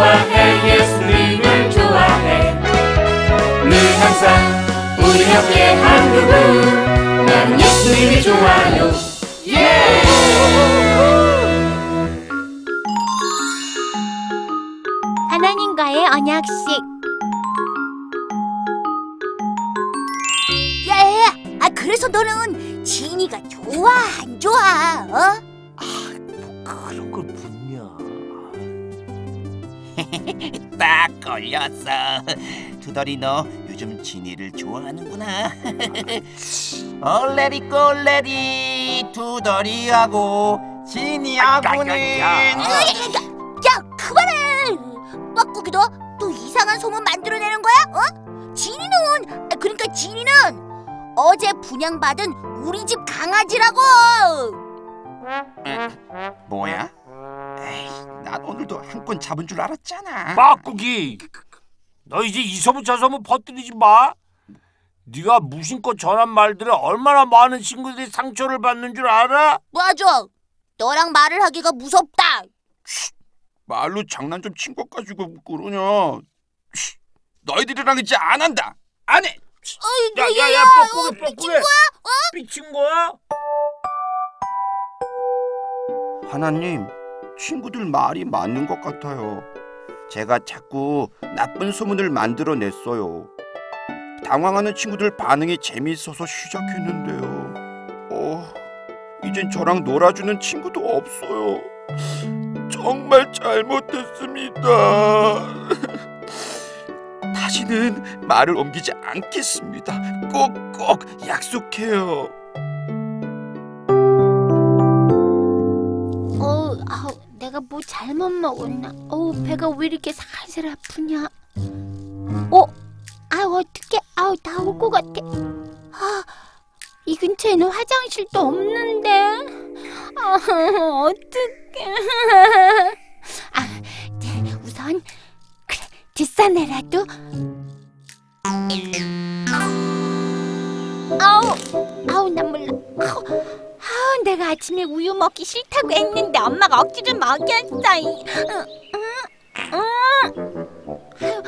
좋아해 예수님을 좋아해. 늘 항상 우리 옆에 한 그분. 난 예수님이 좋아요. 예! 하나님과의 언약식. 야야야. 아 그래서 너는 지인이가 좋아 안 좋아 어? 딱 걸렸어. 두더리 너 요즘 진이를 좋아하는구나. 얼레리 꼴레리 두더리하고 진이하고는 야 그만해 뻐꾸기 너또 이상한 소문 만들어내는 거야 어? 지니는 아, 그러니까 지니는 어제 분양받은 우리 집 강아지라고 뭐야? 에이, 난 오늘도 한 건 잡은 줄 알았잖아. 막국이 너 이제 이 소문 저 소문 퍼뜨리지 마. 네가 무심코 전한 말들에 얼마나 많은 친구들이 상처를 받는 줄 알아? 맞아 너랑 말을 하기가 무섭다 말로 장난 좀 친 것 가지고 그러냐? 쉿, 너희들이랑 이제 안 한다. 안 해. 어이, 야야 야 뻐꾸기 미친 뻐꾸기 거야? 삐친 거야? 하나님, 친구들 말이 맞는 것 같아요. 제가 자꾸 나쁜 소문을 만들어냈어요. 당황하는 친구들 반응이 재미있어서 시작했는데요. 어, 이젠 저랑 놀아주는 친구도 없어요. 정말 잘못했습니다. 다시는 말을 옮기지 않겠습니다. 꼭꼭 약속해요. 잘못 먹었나? 어, 배가 왜 이렇게 살살 아프냐? 어, 아, 어떡해? 아우, 나올 것 같아. 아, 이 근처에는 화장실도 없는데. 아, 어떡해. 아, 네, 우선 그래, 뒷산에라도. 아침에 우유 먹기 싫다고 했는데 엄마가 억지로 먹였어. 이. 응, 응, 응. 아유,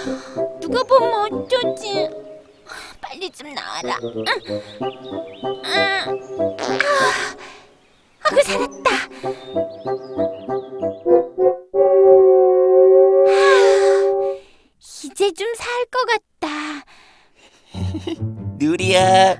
누가 보면 어쩌지? 빨리 좀 나와라. 응. 응. 아, 아그 살았다. 아, 이제 좀 살 것 같다. 느리야.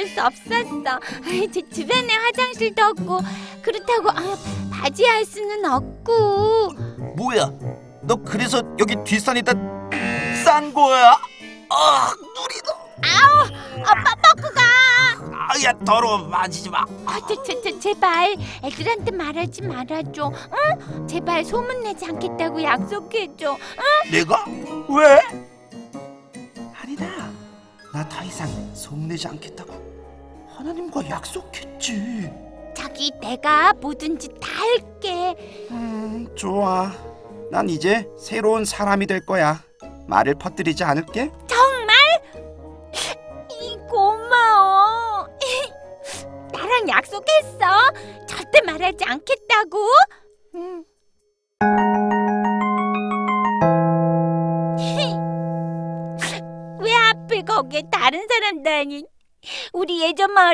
어쩔 수 없었어. 제 주변에 화장실도 없고 그렇다고 아, 바지 할 수는 없고. 뭐야? 너 그래서 여기 뒷산에다 싼 거야? 아, 누리다. 아빠 빠꾸가. 아야 더러워 만지지 마. 아, 저, 저, 저, 제발 애들한테 말하지 말아줘. 응? 제발 소문 내지 않겠다고 약속해줘. 내가 왜? 아니다. 나 더 이상 소문내지 않겠다고 하나님과 약속했지. 자기 내가 뭐든지 다 할게. 음, 좋아. 난 이제 새로운 사람이 될 거야. 말을 퍼뜨리지 않을게.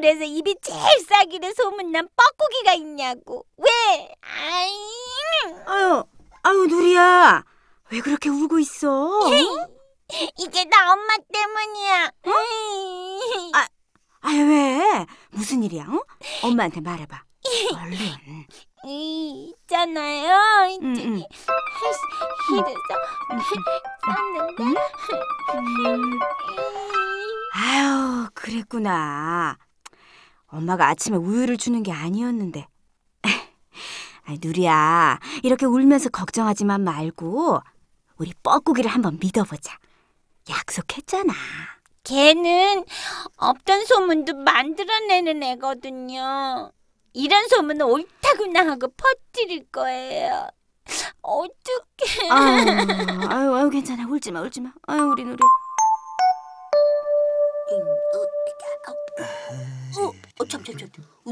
마을에서 입이 제일 싸기를 소문난 뻐꾸기가 있냐고. 왜? 아이. 아유, 아유 누리야, 왜 그렇게 울고 있어? 이게 다 엄마 때문이야. 으이. 아, 아유 왜? 무슨 일이야? 어? 엄마한테 말해봐. 얼른. 이 있잖아요. 응, 이제 응. 이래서 썼는데 음, 아유, 그랬구나. 엄마가 아침에 우유를 주는 게 아니었는데. 아, 누리야, 이렇게 울면서 걱정하지만 말고 우리 뻐꾸기를 한번 믿어보자. 약속했잖아. 걔는 없던 소문도 만들어내는 애거든요. 이런 소문은 옳다구나 하고 퍼뜨릴 거예요. 어떡해. 아, 아유, 아유 괜찮아. 울지 마, 울지 마. 아유, 우리 누리. 어, 어, 참, 참, 참.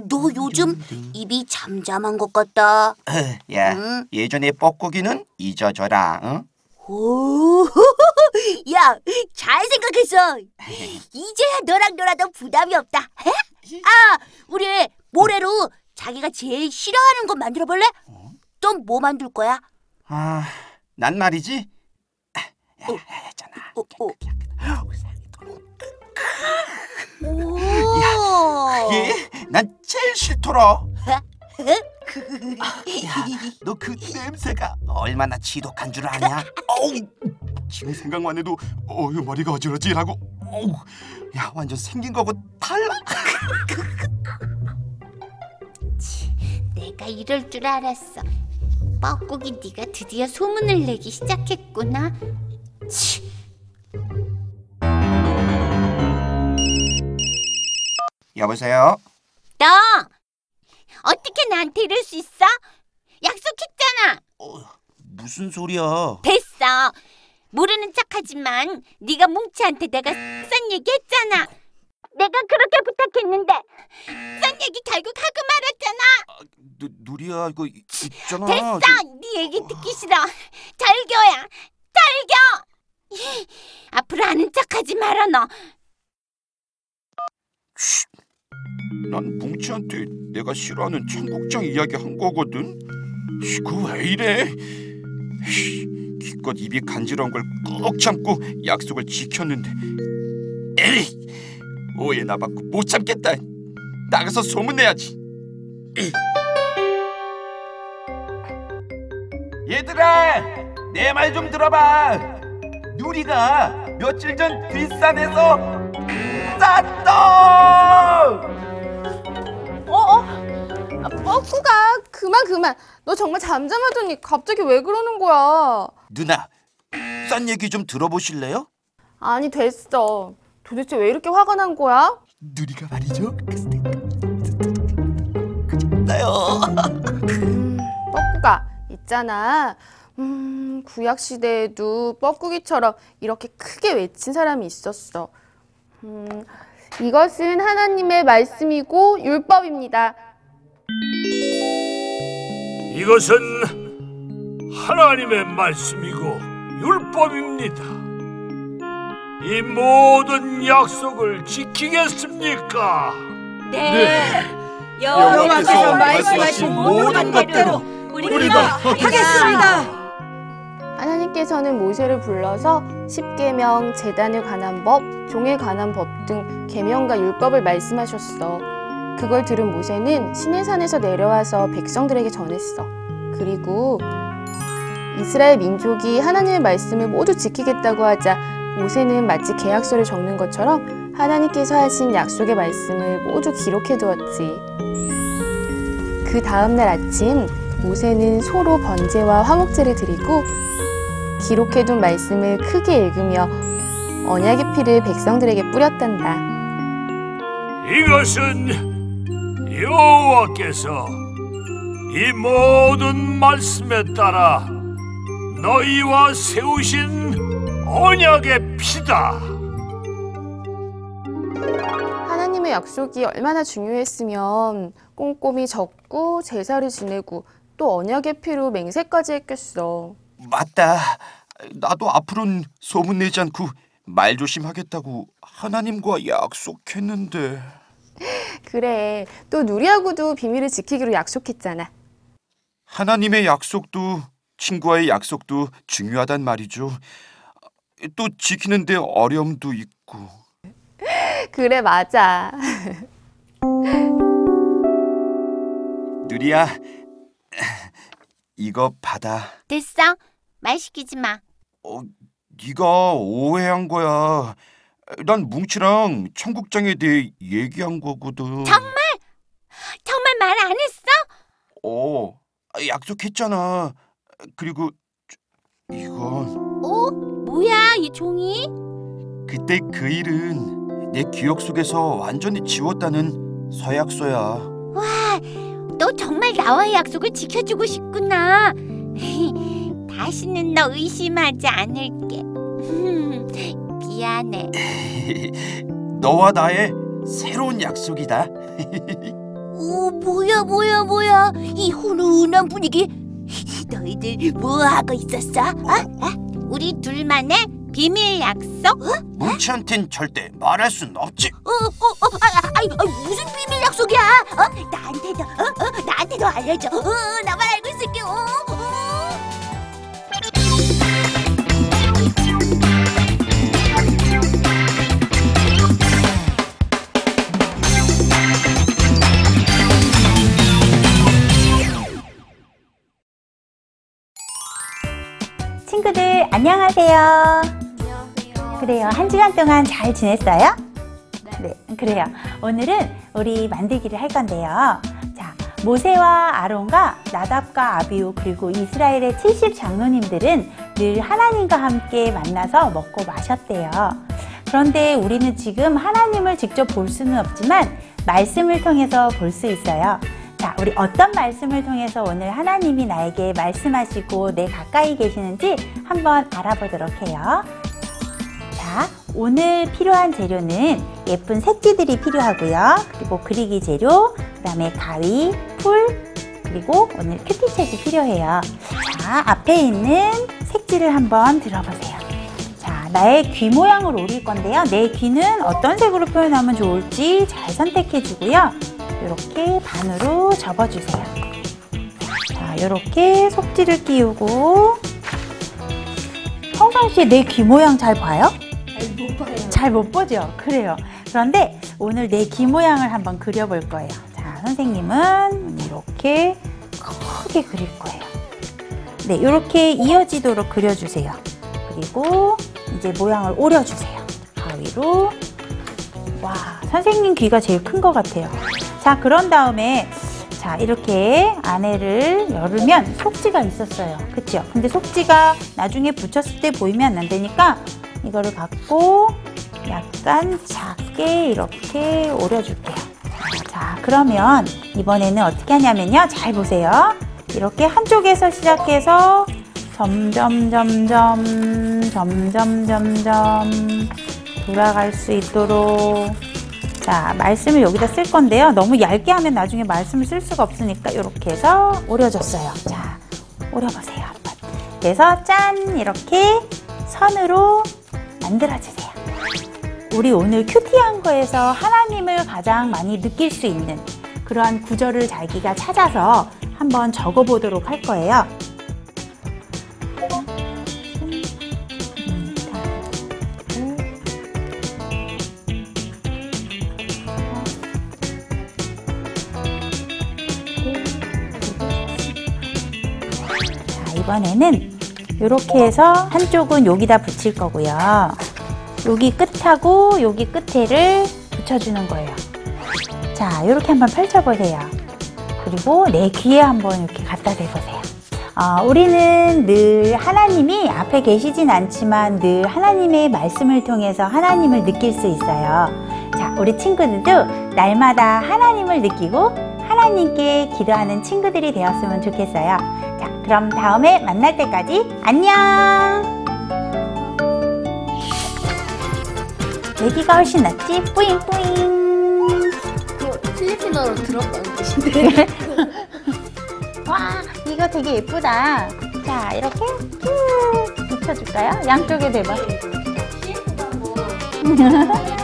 너 요즘 입이 잠잠한 것 같다. 야, 응? 예전에 뻐꾸기는 잊어줘라. 응? 오, 야, 잘 생각했어. 이제야 너랑 놀아도 부담이 없다. 해? 아, 우리 모래로 자기가 제일 싫어하는 거 만들어 볼래? 또뭐 만들 거야? 아, 난 말이지. 어, 어. 오, 예, 난 제일 싫더라. 에? 너그 냄새가 얼마나 지독한 줄 아냐? 어우, 지금 생각만 해도 어휴 머리가 어지러지라고. 어우, 야 완전 생긴 거고 달라. 내가 이럴 줄 알았어. 뻐꾸기 네가 드디어 소문을 내기 시작했구나. 치. 여보세요. 너 어떻게 나한테 이럴 수 있어? 약속했잖아. 무슨 소리야? 됐어. 모르는 척하지만 네가 뭉치한테 내가 싼 얘기했잖아. 내가 그렇게 부탁했는데 싼 얘기 결국 하고 말았잖아. 누, 누리야 이거 이- 있잖아. 됐어. 저- 네 얘기 듣기 싫어. 절교야. 절교. 앞으로 아는 척하지 마라 너. 난 뭉치한테 내가 싫어하는 청국장 이야기 한 거거든. 이거 왜 이래? 씨, 기껏 입이 간지러운 걸 꾹 참고 약속을 지켰는데, 에이, 오해 나 받고 못 참겠다. 나가서 소문 내야지. 얘들아, 내 말 좀 들어봐. 누리가 며칠 전 뒷산에서 쌌 그만 그만 너 정말 잠잠하더니 갑자기 왜 그러는 거야 누나, 싼 얘기 좀 들어보실래요? 아니 됐어 도대체 왜 이렇게 화가 난 거야? 누리가 말이죠. 나요. 뻐꾸가 있잖아 음 구약 시대에도 뻐꾸기처럼 이렇게 크게 외친 사람이 있었어 음 이것은 하나님의 말씀이고 율법입니다 이것은 하나님의 말씀이고 율법입니다. 이 모든 약속을 지키겠습니까? 네. 여호와께서 말씀하신 모든 것대로 우리가 하겠습니다. 하나님께서는 모세를 불러서 십계명, 재단에 관한 법, 종에 관한 법 등 계명과 율법을 말씀하셨어. 그걸 들은 모세는 시내산에서 내려와서 백성들에게 전했어. 그리고 이스라엘 민족이 하나님의 말씀을 모두 지키겠다고 하자 모세는 마치 계약서를 적는 것처럼 하나님께서 하신 약속의 말씀을 모두 기록해 두었지. 그 다음날 아침 모세는 소로 번제와 화목제를 드리고 기록해 둔 말씀을 크게 읽으며 언약의 피를 백성들에게 뿌렸단다. 이것은 여호와께서 이 모든 말씀에 따라 너희와 세우신 언약의 피다. 하나님의 약속이 얼마나 중요했으면 꼼꼼히 적고 제사를 지내고 또 언약의 피로 맹세까지 했겠어. 맞다. 나도 앞으로는 소문 내지 않고 말 조심하겠다고 하나님과 약속했는데. 그래, 또 누리하고도 비밀을 지키기로 약속했잖아. 하나님의 약속도 친구와의 약속도 중요하단 말이죠. 또 지키는데 어려움도 있고. 그래, 맞아. 누리야, 이거 받아. 됐어. 말 시키지 마. 어, 네가 오해한 거야. 난 뭉치랑 청국장에 대해 얘기한 거거든. 정말? 정말 말 안 했어? 어, 약속했잖아. 그리고 저- 이건 어? 뭐야 이 종이? 그때 그 일은 내 기억 속에서 완전히 지웠다는 서약서야. 와, 너 정말 나와의 약속을 지켜주고 싶구나. 다시는 너 의심하지 않을게. 미안해. 너와 나의 새로운 약속이다. 오 뭐야 뭐야 뭐야 이 훈훈한 분위기 너희들 뭐 하고 있었어? 어? 우리 둘만의 비밀 약속? 뭉치한텐 절대 말할 순 없지. 어, 어, 어, 아, 아, 아, 무슨 비밀 약속이야? 어? 나한테도, 어, 어, 나한테도 알려줘. 어, 나만 알고 있을게. 어, 어. 친구들 안녕하세요. 그래요. 한 주간 동안 잘 지냈어요? 네. 그래요. 오늘은 우리 만들기를 할 건데요. 자, 모세와 아론과 나답과 아비우 그리고 이스라엘의 70 장로님들은 늘 하나님과 함께 만나서 먹고 마셨대요. 그런데 우리는 지금 하나님을 직접 볼 수는 없지만 말씀을 통해서 볼 수 있어요. 자, 우리 어떤 말씀을 통해서 오늘 하나님이 나에게 말씀하시고 내 가까이 계시는지 한번 알아보도록 해요. 자, 오늘 필요한 재료는 예쁜 색지들이 필요하고요. 그리고 그리기 재료, 그 다음에 가위, 풀, 그리고 오늘 큐티책이 필요해요. 자, 앞에 있는 색지를 한번 들어보세요. 자, 나의 귀 모양을 오릴 건데요. 내 귀는 어떤 색으로 표현하면 좋을지 잘 선택해 주고요. 이렇게 반으로 접어주세요. 자, 이렇게 속지를 끼우고 평상시에 내 귀 모양 잘 봐요? 잘 못 보죠? 그래요. 그런데 오늘 내 귀 모양을 한번 그려볼 거예요. 자, 선생님은 이렇게 크게 그릴 거예요. 네, 이렇게 이어지도록 그려주세요. 그리고 이제 모양을 오려주세요. 가위로. 와, 선생님 귀가 제일 큰 것 같아요. 자, 그런 다음에 자, 이렇게 안에를 열으면 속지가 있었어요. 그쵸? 근데 속지가 나중에 붙였을 때 보이면 안 되니까 이거를 갖고 약간 작게 이렇게 오려줄게요. 자, 그러면 이번에는 어떻게 하냐면요. 잘 보세요. 이렇게 한쪽에서 시작해서 점점, 점점, 점점, 점점 돌아갈 수 있도록 자, 말씀을 여기다 쓸 건데요. 너무 얇게 하면 나중에 말씀을 쓸 수가 없으니까 이렇게 해서 오려줬어요. 자, 오려보세요. 한번. 그래서 짠! 이렇게 선으로 만들어주세요. 우리 오늘 큐티한 거에서 하나님을 가장 많이 느낄 수 있는 그러한 구절을 자기가 찾아서 한번 적어보도록 할 거예요. 이번에는 이렇게 해서 한쪽은 여기다 붙일 거고요. 여기 끝하고 여기 끝에를 붙여주는 거예요. 자, 이렇게 한번 펼쳐보세요. 그리고 내 귀에 한번 이렇게 갖다 대보세요. 어, 우리는 늘 하나님이 앞에 계시진 않지만 늘 하나님의 말씀을 통해서 하나님을 느낄 수 있어요. 자, 우리 친구들도 날마다 하나님을 느끼고 하나님께 기도하는 친구들이 되었으면 좋겠어요. 자, 그럼 다음에 만날 때까지 안녕! 여기가 훨씬 낫지? 뿌잉 뿌잉! 그거 필리핀어로 들었다는 뜻인데. 와, 이거 되게 예쁘다. 자, 이렇게 쭉 붙여줄까요? 양쪽에 대봐.